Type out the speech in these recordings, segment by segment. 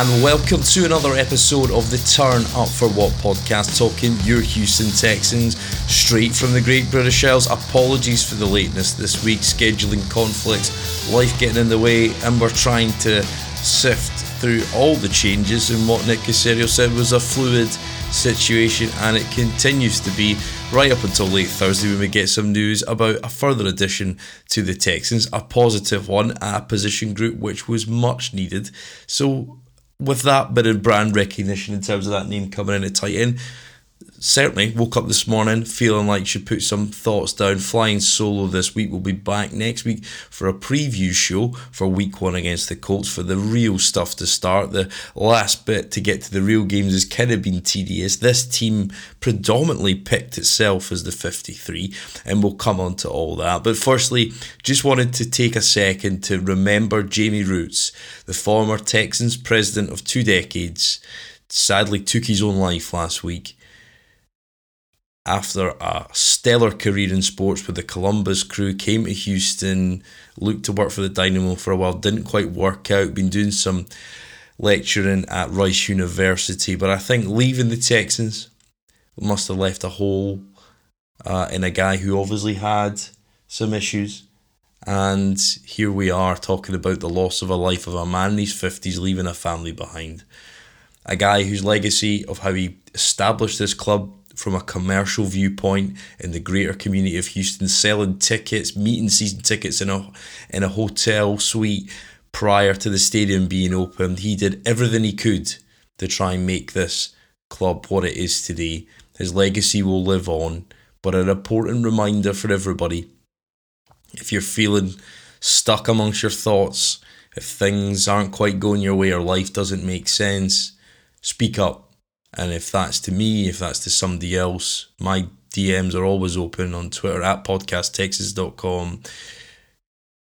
and welcome to another episode of the Turn Up for What podcast, talking your Houston Texans straight from the Great British Isles. Apologies for the lateness this week, scheduling conflicts, life getting in the way, and we're trying to sift through all the changes in what Nick Caserio said was a fluid situation, and it continues to be right up until late Thursday when we get some news about a further addition to the Texans, a positive one at a position group which was much needed. So, with that bit of brand recognition in terms of that name coming in at tight end, certainly woke up this morning feeling like should put some thoughts down. Flying solo this week. We'll be back next week for a preview show for week one against the Colts for the real stuff to start. The last bit to get to the real games has kind of been tedious. This team predominantly picked itself as the 53, and we'll come on to all that. But firstly, just wanted to take a second to remember Jamie Rootes, the former Texans president of two decades. Sadly, took his own life last week after a stellar career in sports with the Columbus crew, came to Houston, looked to work for the Dynamo for a while, didn't quite work out, been doing some lecturing at Rice University, but I think leaving the Texans must have left a hole uh, in a guy who obviously had some issues. And here we are talking about the loss of a life of a man in his 50s leaving a family behind. A guy whose legacy of how he established this club from a commercial viewpoint in the greater community of Houston, selling tickets, meeting season tickets in a in a hotel suite prior to the stadium being opened. He did everything he could to try and make this club what it is today. His legacy will live on, but an important reminder for everybody if you're feeling stuck amongst your thoughts, if things aren't quite going your way or life doesn't make sense, speak up and if that's to me, if that's to somebody else, my DMs are always open on Twitter at podcasttexas.com.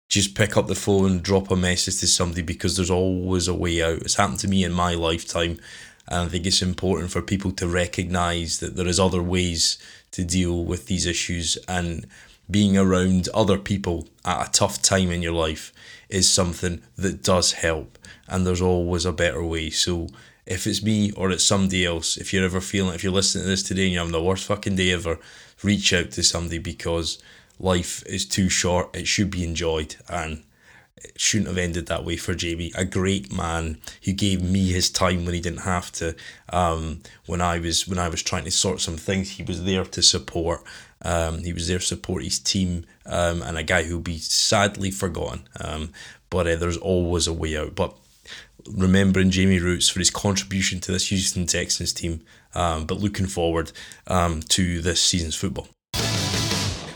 Just pick up the phone, drop a message to somebody because there's always a way out. It's happened to me in my lifetime. And I think it's important for people to recognize that there is other ways to deal with these issues and being around other people at a tough time in your life is something that does help and there's always a better way. So if it's me or it's somebody else, if you're ever feeling, if you're listening to this today and you're having the worst fucking day ever, reach out to somebody because life is too short. It should be enjoyed and it shouldn't have ended that way for Jamie. A great man who gave me his time when he didn't have to. Um, when I was when I was trying to sort some things, he was there to support. Um, he was there to support his team, um, and a guy who'll be sadly forgotten. Um, but uh, there's always a way out. But remembering Jamie Rootes for his contribution to this Houston Texans team, um, but looking forward um, to this season's football.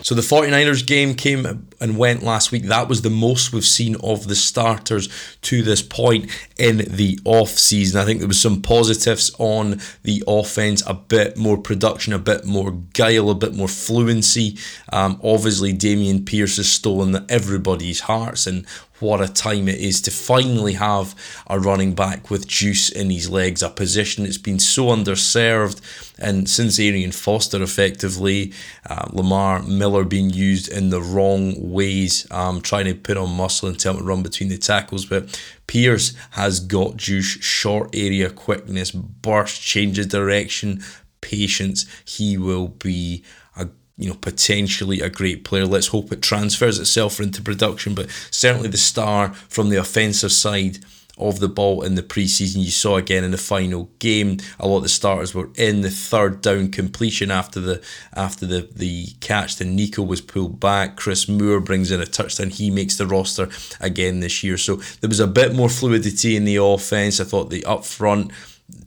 So the 49ers game came and went last week. That was the most we've seen of the starters to this point in the off season. I think there was some positives on the offense, a bit more production, a bit more guile, a bit more fluency. Um, obviously, Dameon Pierce has stolen everybody's hearts and what a time it is to finally have a running back with juice in his legs, a position that's been so underserved. And since Arian Foster, effectively, uh, Lamar Miller being used in the wrong ways, um, trying to put on muscle and tell him to run between the tackles. But Pierce has got juice, short area quickness, burst, changes direction, patience. He will be you know, potentially a great player. Let's hope it transfers itself into production. But certainly the star from the offensive side of the ball in the preseason. You saw again in the final game. A lot of the starters were in the third down completion after the after the, the catch. Then Nico was pulled back. Chris Moore brings in a touchdown. He makes the roster again this year. So there was a bit more fluidity in the offense. I thought the up front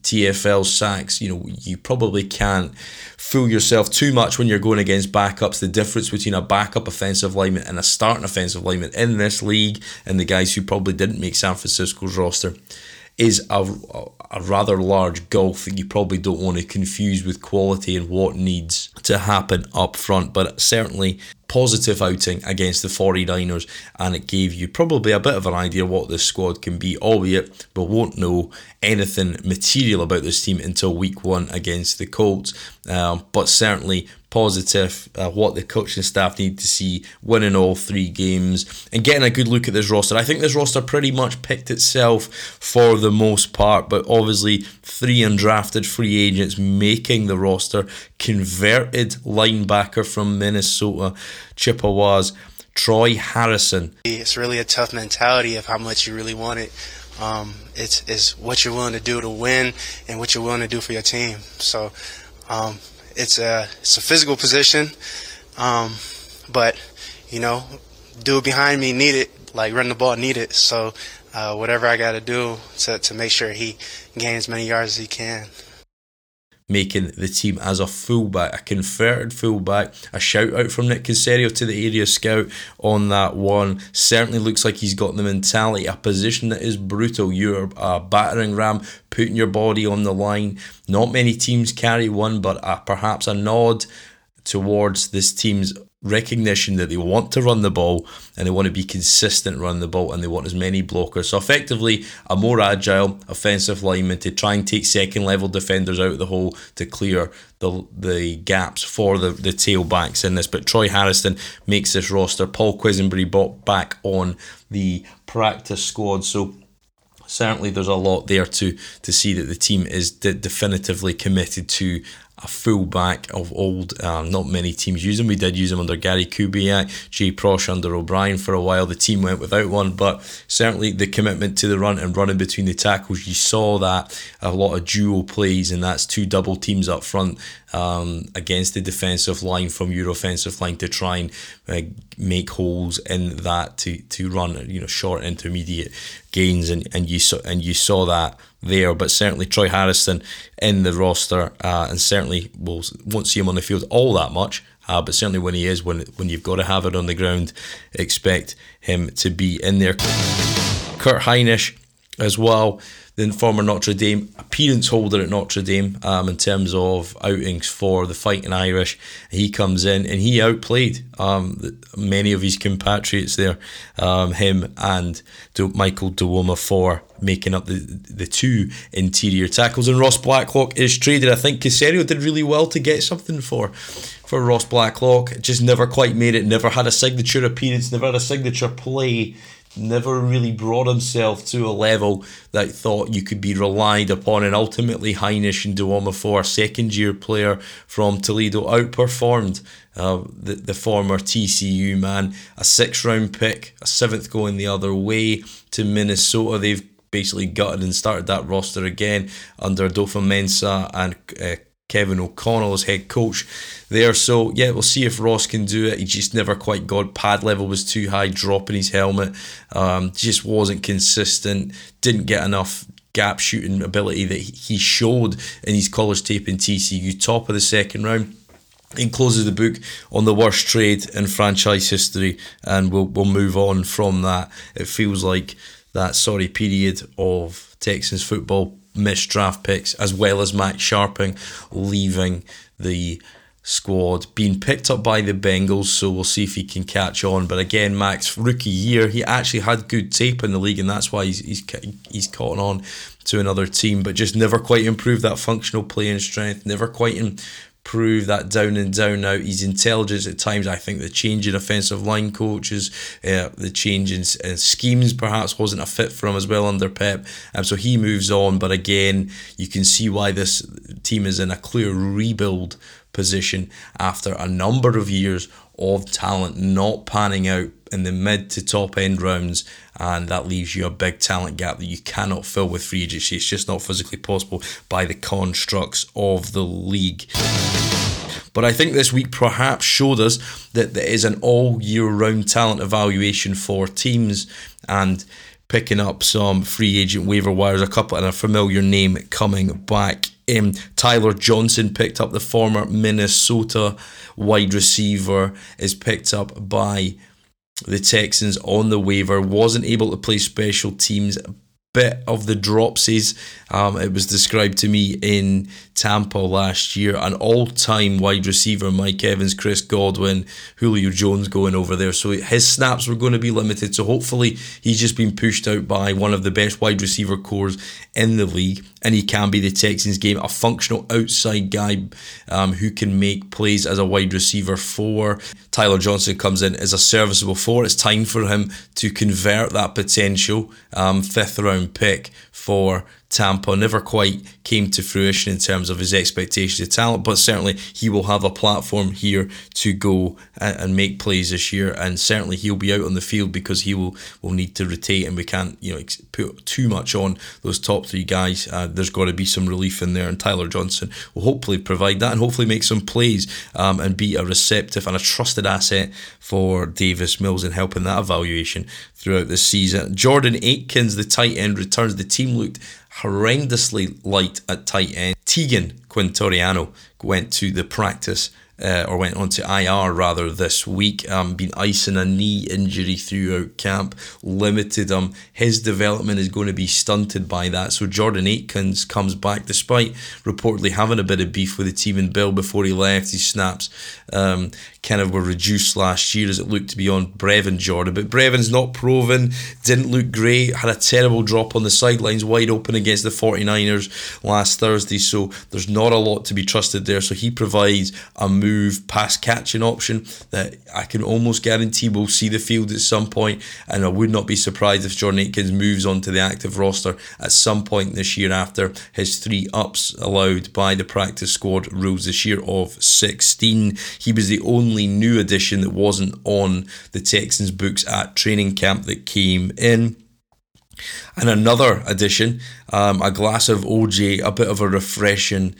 TFL sacks, you know, you probably can't fool yourself too much when you're going against backups. The difference between a backup offensive lineman and a starting offensive lineman in this league and the guys who probably didn't make San Francisco's roster is a, a rather large gulf that you probably don't want to confuse with quality and what needs to happen up front. But certainly positive outing against the 49ers, and it gave you probably a bit of an idea what this squad can be, albeit we won't know anything material about this team until week one against the Colts. Um, but certainly positive uh, what the coaching staff need to see winning all three games and getting a good look at this roster. I think this roster pretty much picked itself for the most part, but obviously three undrafted free agents making the roster. Converted linebacker from Minnesota, Chippewas, Troy Hairston. It's really a tough mentality of how much you really want it. Um, it's, it's what you're willing to do to win and what you're willing to do for your team. So um, it's a it's a physical position, um, but you know, dude behind me need it, like run the ball need it. So uh, whatever I got to do to to make sure he gains as many yards as he can making the team as a fullback, a converted fullback. A shout out from Nick Caserio to the area scout on that one. Certainly looks like he's got the mentality, a position that is brutal. You're a battering ram, putting your body on the line. Not many teams carry one, but perhaps a nod towards this team's recognition that they want to run the ball and they want to be consistent running the ball and they want as many blockers. So effectively, a more agile offensive lineman to try and take second level defenders out of the hole to clear the the gaps for the, the tailbacks in this. But Troy Hairston makes this roster. Paul Quessenberry bought back on the practice squad. So certainly there's a lot there to to see that the team is de- definitively committed to a fullback of old. Uh, not many teams use him. We did use him under Gary Kubiak, Jay Prosch under O'Brien for a while. The team went without one, but certainly the commitment to the run and running between the tackles, you saw that a lot of dual plays, and that's two double teams up front um, against the defensive line from your offensive line to try and uh, make holes in that to to run you know short intermediate gains, and, and you saw and you saw that there, but certainly Troy Hairston in the roster, uh, and certainly we'll, won't see him on the field all that much. Uh, but certainly when he is, when when you've got to have it on the ground, expect him to be in there. Kurt Hinish as well the former Notre Dame appearance holder at Notre Dame um, in terms of outings for the Fighting Irish. He comes in and he outplayed um, many of his compatriots there, um, him and Michael Dwumfour making up the the two interior tackles. And Ross Blacklock is traded. I think Caserio did really well to get something for for Ross Blacklock. Just never quite made it. Never had a signature appearance. Never had a signature play never really brought himself to a level that thought you could be relied upon. And ultimately, Hinish and Dwumfour, a second year player from Toledo, outperformed uh, the, the former TCU man. A six round pick, a seventh going the other way to Minnesota. They've basically gutted and started that roster again under Adofo-Mensah and uh, Kevin O'Connell as head coach there. So yeah, we'll see if Ross can do it. He just never quite got pad level was too high, dropping his helmet. Um, just wasn't consistent. Didn't get enough gap shooting ability that he showed in his college tape in TCU, top of the second round. And closes the book on the worst trade in franchise history, and we'll we'll move on from that. It feels like that sorry period of Texans football missed draft picks, as well as Max Scharping leaving the squad, being picked up by the Bengals. So we'll see if he can catch on. But again, Max rookie year, he actually had good tape in the league, and that's why he's he's he's caught on to another team, but just never quite improved that functional playing strength. Never quite prove that down and down out. His intelligence at times, I think the change in offensive line coaches, uh, the change in uh, schemes perhaps wasn't a fit for him as well under Pep. Um, so he moves on. But again, you can see why this team is in a clear rebuild position after a number of years of talent not panning out in the mid to top end rounds, and that leaves you a big talent gap that you cannot fill with free agency. It's just not physically possible by the constructs of the league. But I think this week perhaps showed us that there is an all year round talent evaluation for teams and picking up some free agent waiver wires, a couple and a familiar name coming back um, Tyler Johnson picked up the former Minnesota wide receiver, is picked up by the Texans on the waiver, wasn't able to play special teams, a bit of the dropsies. Um, it was described to me in Tampa last year, an all time wide receiver, Mike Evans, Chris Godwin, Julio Jones going over there. So his snaps were going to be limited. So hopefully he's just been pushed out by one of the best wide receiver cores in the league. And he can be the Texans game, a functional outside guy um, who can make plays as a wide receiver for. Tyler Johnson comes in as a serviceable four. It's time for him to convert that potential um, fifth round pick for Tampa never quite came to fruition in terms of his expectations of talent, but certainly he will have a platform here to go and, and, make plays this year, and certainly he'll be out on the field because he will will need to rotate, and we can't you know put too much on those top three guys. Uh, there's got to be some relief in there, and Tyler Johnson will hopefully provide that, and hopefully make some plays um, and be a receptive and a trusted asset for Davis Mills in helping that evaluation throughout the season. Jordan Akins, the tight end, returns. The team looked horrendously light at tight end. Teagan Quitoriano went to the practice uh, or went on to IR rather this week. Um, been icing a knee injury throughout camp, limited him. His development is going to be stunted by that. So Jordan Akins comes back despite reportedly having a bit of beef with the team and Bill before he left. His snaps um, kind of were reduced last year as it looked to be on Brevin Jordan. But Brevin's not proven, didn't look great, had a terrible drop on the sidelines, wide open against the 49ers last Thursday. So there's not a lot to be trusted there. So he provides a move pass catching option that I can almost guarantee we'll see the field at some point, and I would not be surprised if Jordan Akins moves onto the active roster at some point this year after his three ups allowed by the practice squad rules this year of 16. He was the only new addition that wasn't on the Texans books at training camp that came in. And another addition, um, a glass of OJ, a bit of a refreshing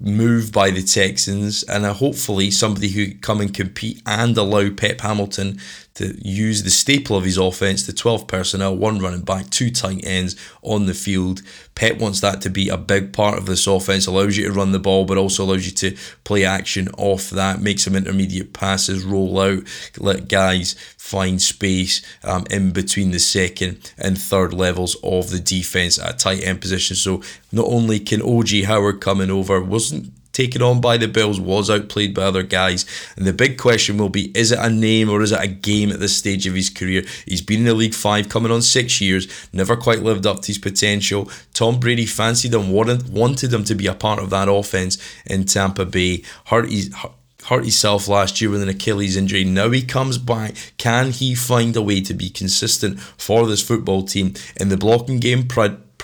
move by the Texans, and uh, hopefully somebody who come and compete and allow Pep Hamilton to use the staple of his offense, the 12 personnel, one running back, two tight ends on the field. Pep wants that to be a big part of this offense, allows you to run the ball, but also allows you to play action off that, make some intermediate passes, roll out, let guys find space um, in between the second and third levels of the defense at tight end position. So not only can OJ Howard coming over, wasn't taken on by the Bills, was outplayed by other guys. And the big question will be is it a name or is it a game at this stage of his career? He's been in the League Five coming on six years, never quite lived up to his potential. Tom Brady fancied him, wanted, him to be a part of that offense in Tampa Bay. Hurt his, hurt himself last year with an Achilles injury. Now he comes back. Can he find a way to be consistent for this football team in the blocking game?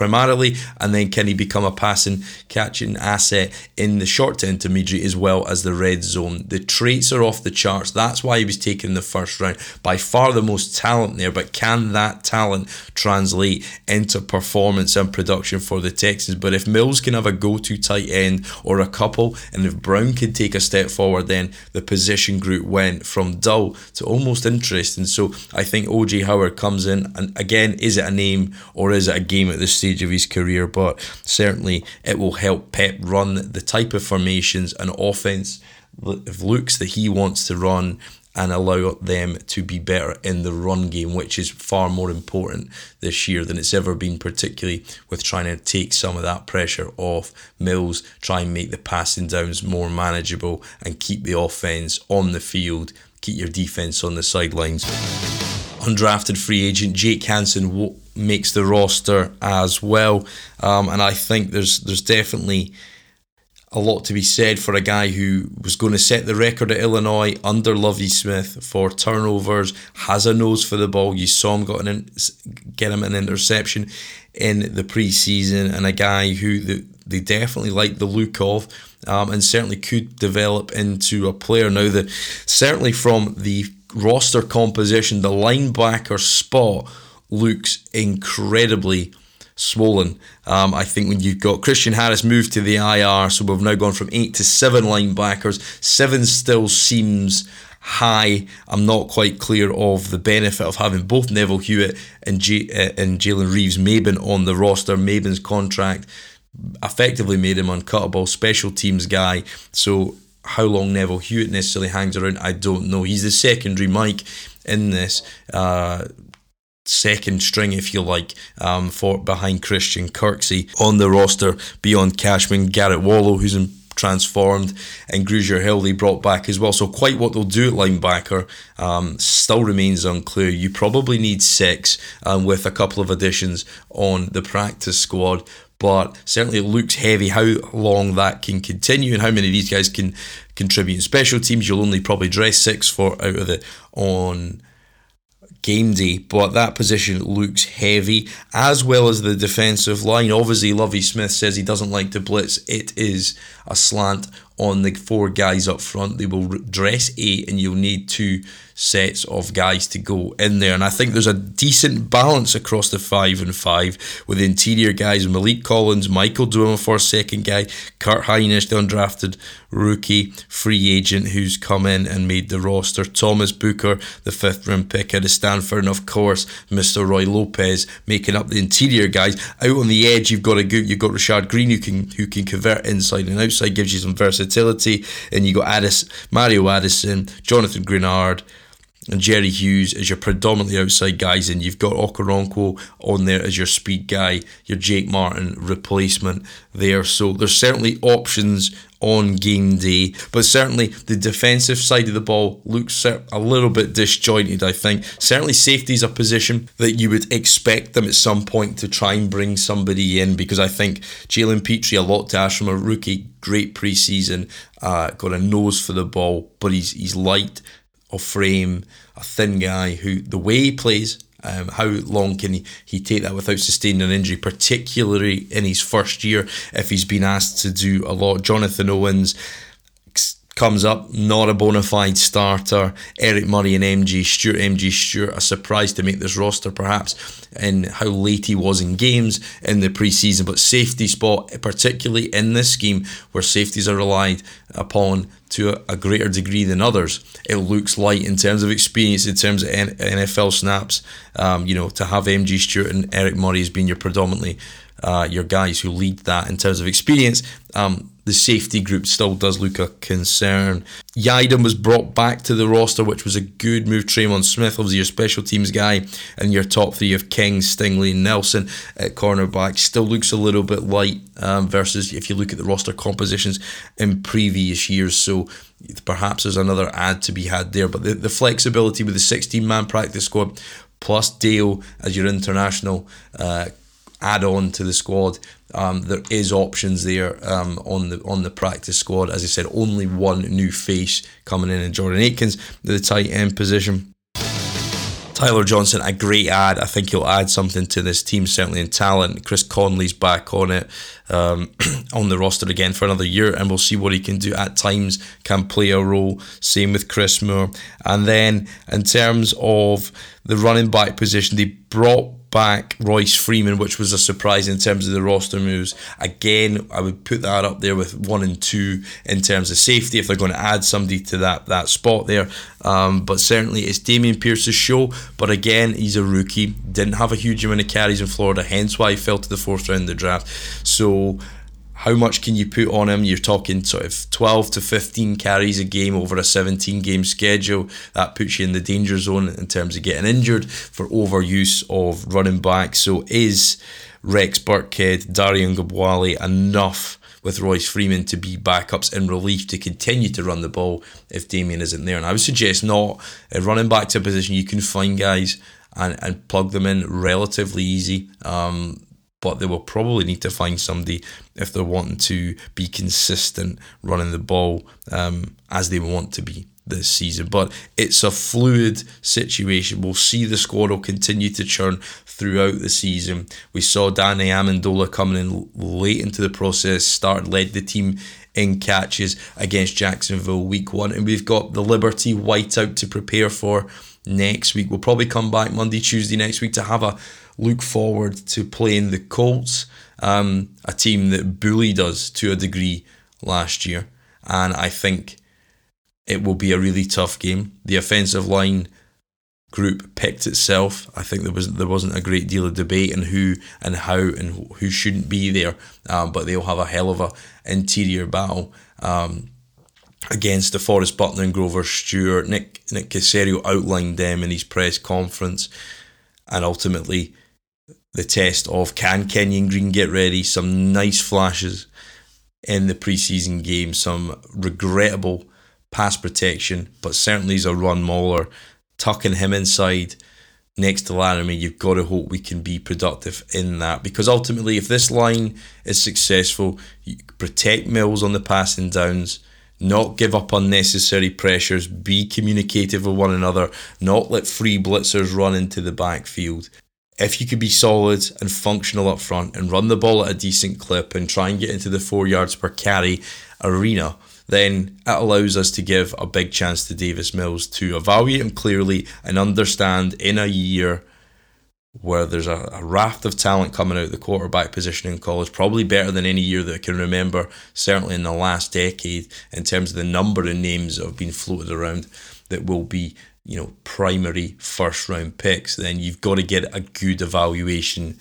Primarily, and then can he become a passing, catching asset in the short to intermediate as well as the red zone? The traits are off the charts. That's why he was taken in the first round. By far the most talent there, but can that talent translate into performance and production for the Texans? But if Mills can have a go to tight end or a couple, and if Brown can take a step forward, then the position group went from dull to almost interesting. So I think OJ Howard comes in, and again, is it a name or is it a game at this stage? Stage of his career, but certainly it will help Pep run the type of formations and offense looks that he wants to run and allow them to be better in the run game, which is far more important this year than it's ever been, particularly with trying to take some of that pressure off Mills, try and make the passing downs more manageable, and keep the offense on the field, keep your defense on the sidelines. Undrafted free agent Jake Hanson makes the roster as well. Um, and I think there's there's definitely a lot to be said for a guy who was going to set the record at Illinois under Lovie Smith for turnovers, has a nose for the ball. You saw him got an get him an interception in the preseason, and a guy who the, they definitely like the look of. Um, and certainly could develop into a player now that certainly from the roster composition, the linebacker spot looks incredibly swollen. Um, I think when you've got Christian Harris moved to the IR, so we've now gone from eight to seven linebackers. Seven still seems high. I'm not quite clear of the benefit of having both Neville Hewitt and, J- uh, and Jalen Reeves Maybin on the roster. Maybin's contract effectively made him uncuttable, special teams guy. So how long Neville Hewitt necessarily hangs around, I don't know. He's the secondary Mike in this. Uh, second string, if you like, um, for behind Christian Kirksey on the roster beyond Cashman, Garrett Wallow, who's in transformed, and Grugier Hill they brought back as well. So quite what they'll do at linebacker um, still remains unclear. You probably need six um, with a couple of additions on the practice squad. But certainly it looks heavy how long that can continue and how many of these guys can contribute in special teams. You'll only probably dress six for out of it on game day, but that position looks heavy, as well as the defensive line. Obviously, Lovie Smith says he doesn't like to blitz. It is a slant on the four guys up front. They will dress eight, and you'll need two sets of guys to go in there. And I think there's a decent balance across the five and five with interior guys Maliek Collins, Michael Dwumfour a second guy, Kurt Hinish, the undrafted rookie free agent who's come in and made the roster, Thomas Booker, the fifth round pick out of Stanford, and of course Mr. Roy Lopez making up the interior guys. Out on the edge, you've got a good, you've got Rashad Greene who can who can convert inside and outside, gives you some versatility, and you got Addis, Mario Addison, Jonathan Greenard and Jerry Hughes as your predominantly outside guys, and you've got Okoronkwo on there as your speed guy, your Jake Martin replacement there. So there's certainly options on game day, but certainly the defensive side of the ball looks a little bit disjointed. I think certainly safety is a position that you would expect them at some point to try and bring somebody in because I think Jalen Pitre, a lot to ask from a rookie, great preseason, uh, got a nose for the ball, but he's he's light of frame, a thin guy who the way he plays, um, how long can he, he take that without sustaining an injury, particularly in his first year if he's been asked to do a lot. Jonathan Owens comes up, not a bona fide starter. Eric Murray and MJ Stewart. MJ Stewart, a surprise to make this roster perhaps in how late he was in games in the preseason, but safety spot, particularly in this scheme where safeties are relied upon to a greater degree than others. It looks light in terms of experience, in terms of NFL snaps. Um, you know, to have MJ Stewart and Eric Murray as being your predominantly uh, your guys who lead that in terms of experience. Um, the safety group still does look a concern. Yiadom was brought back to the roster, which was a good move. Tremon Smith was your special teams guy, and your top three of King, Stingley, and Nelson at cornerback still looks a little bit light um, versus if you look at the roster compositions in previous years. So perhaps there's another ad to be had there. But the, the flexibility with the 16 man practice squad plus Dale as your international uh, add on to the squad. Um, there is options there um, on the on the practice squad. As I said, only one new face coming in, in Jordan Akins, the tight end position. Tyler Johnson, a great ad. I think he'll add something to this team, certainly in talent. Chris Conley's back on it, um, on the roster again for another year, and we'll see what he can do. At times, can play a role. Same with Chris Moore. And then, in terms of the running back position, they brought back Royce Freeman, which was a surprise in terms of the roster moves. Again, I would put that up there with one and two in terms of safety if they're going to add somebody to that that spot there. Um, but certainly it's Dameon Pierce's show. But again, he's a rookie, didn't have a huge amount of carries in Florida, hence why he fell to the fourth round of the draft. So how much can you put on him? You're talking sort of 12 to 15 carries a game over a 17 game schedule. That puts you in the danger zone in terms of getting injured for overuse of running back. So is Rex Burkhead, Dare Ogunbowale enough with Royce Freeman to be backups in relief to continue to run the ball if Dameon isn't there? And I would suggest not. Uh, running back to a position you can find guys and, and plug them in relatively easy. Um, but they will probably need to find somebody if they're wanting to be consistent running the ball um, as they want to be this season. But it's a fluid situation. We'll see the squad will continue to churn throughout the season. We saw Danny Amendola coming in late into the process, started, led the team in catches against Jacksonville week one. And we've got the Liberty whiteout to prepare for next week. We'll probably come back Monday, Tuesday next week to have a look forward to playing the Colts, um, a team that bullied us to a degree last year. And I think it will be a really tough game. The offensive line group picked itself. I think there was there wasn't a great deal of debate on who and how and who shouldn't be there, um, but they'll have a hell of a interior battle um, against Forest Buckner and Grover Stewart. Nick Nick Caserio outlined them in his press conference and ultimately the test of can Kenyon Green get ready? Some nice flashes in the preseason game, some regrettable pass protection, but certainly he's a run mauler. Tucking him inside next to Laremy, you've got to hope we can be productive in that because ultimately, if this line is successful, protect Mills on the passing downs not give up unnecessary pressures, be communicative with one another, not let free blitzers run into the backfield. If you could be solid and functional up front and run the ball at a decent clip and try and get into the four yards per carry arena, then it allows us to give a big chance to Davis Mills to evaluate him clearly and understand in a year where there's a, a, raft of talent coming out of the quarterback position in college, probably better than any year that I can remember, certainly in the last decade, in terms of the number of names that have been floated around that will be, you know, primary first round picks, then you've got to get a good evaluation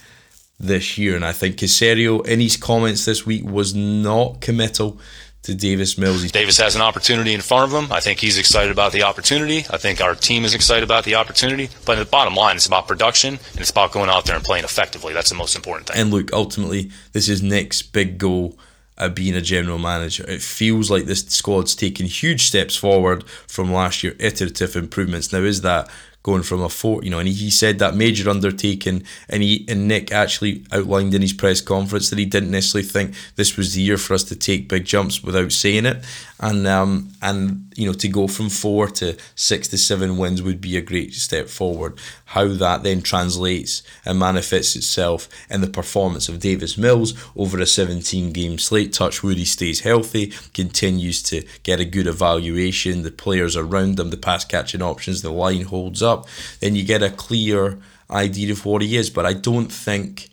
this year. And I think Caserio, in his comments this week, was not committal to Davis Mills. Davis has an opportunity in front of him. I think he's excited about the opportunity. I think our team is excited about the opportunity. But the bottom line, it's about production and it's about going out there and playing effectively. That's the most important thing. And look, ultimately, this is Nick's big goal at being a general manager. It feels like this squad's taken huge steps forward from last year, iterative improvements. Now, is that going from a four, you know, and he said that major undertaking, and he and Nick actually outlined in his press conference that he didn't necessarily think this was the year for us to take big jumps without saying it, and um and you know to go from four to six to seven wins would be a great step forward. How that then translates and manifests itself in the performance of Davis Mills over a 17 game slate. Touchwood, he stays healthy, continues to get a good evaluation. The players around him, the pass catching options, the line holds up. Then you get a clear idea of what he is. But I don't think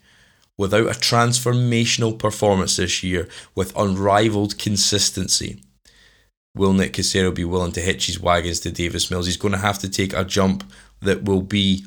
without a transformational performance this year with unrivaled consistency will Nick Caserio be willing to hitch his wagons to Davis Mills? He's going to have to take a jump that will be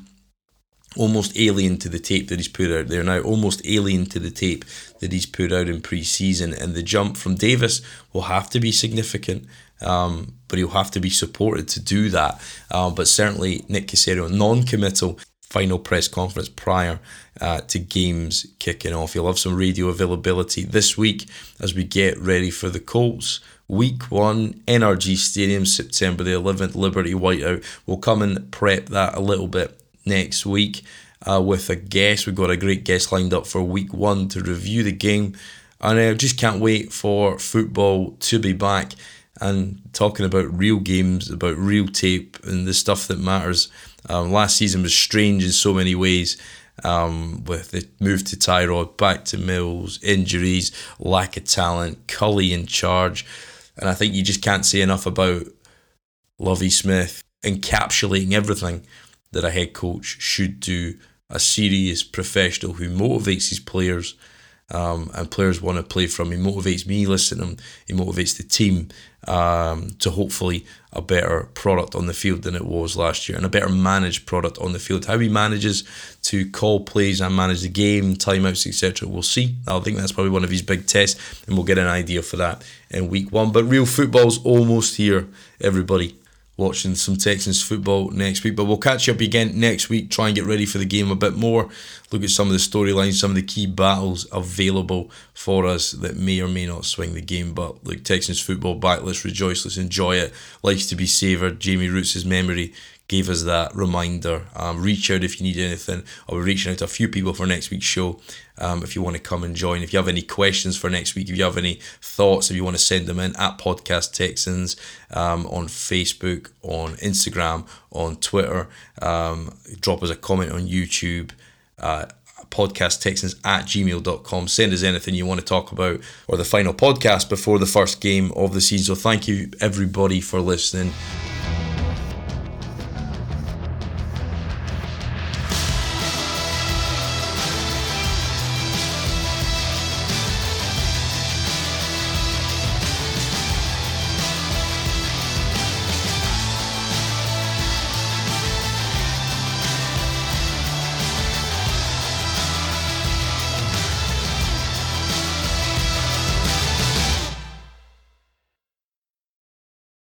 almost alien to the tape that he's put out there now, almost alien to the tape that he's put out in pre season. And the jump from Davis will have to be significant. Um, but he'll have to be supported to do that. Uh, but certainly, Nick Caserio, non committal final press conference prior uh, to games kicking off. You'll have some radio availability this week as we get ready for the Colts Week 1, NRG Stadium, September the 11th, Liberty Whiteout. We'll come and prep that a little bit next week uh, with a guest. We've got a great guest lined up for Week 1 to review the game. And I just can't wait for football to be back and talking about real games, about real tape, and the stuff that matters. Um, last season was strange in so many ways. Um, with the move to Tyrod, back to Mills, injuries, lack of talent, Culley in charge. And I think you just can't say enough about Lovie Smith encapsulating everything that a head coach should do. A serious professional who motivates his players, um, and players want to play from. Him. He motivates me listening. He motivates the team um, to hopefully a better product on the field than it was last year, and a better managed product on the field. How he manages to call plays and manage the game, timeouts, etc. We'll see. I think that's probably one of his big tests, and we'll get an idea for that in week one. But real football's almost here, everybody watching some Texans football next week. But we'll catch up again next week, try and get ready for the game a bit more, look at some of the storylines, some of the key battles available for us that may or may not swing the game. But look, Texans football back, let's rejoice, let's enjoy it. Likes to be savoured. Jamie Rootes' memory gave us that reminder. Um, reach out if you need anything. I'll be reaching out to a few people for next week's show. Um, if you want to come and join, if you have any questions for next week, if you have any thoughts, if you want to send them in at Podcast Texans um, on Facebook, on Instagram, on Twitter, um, drop us a comment on YouTube. Uh, podcast texans at gmail.com. Send us anything you want to talk about or the final podcast before the first game of the season. So thank you everybody for listening.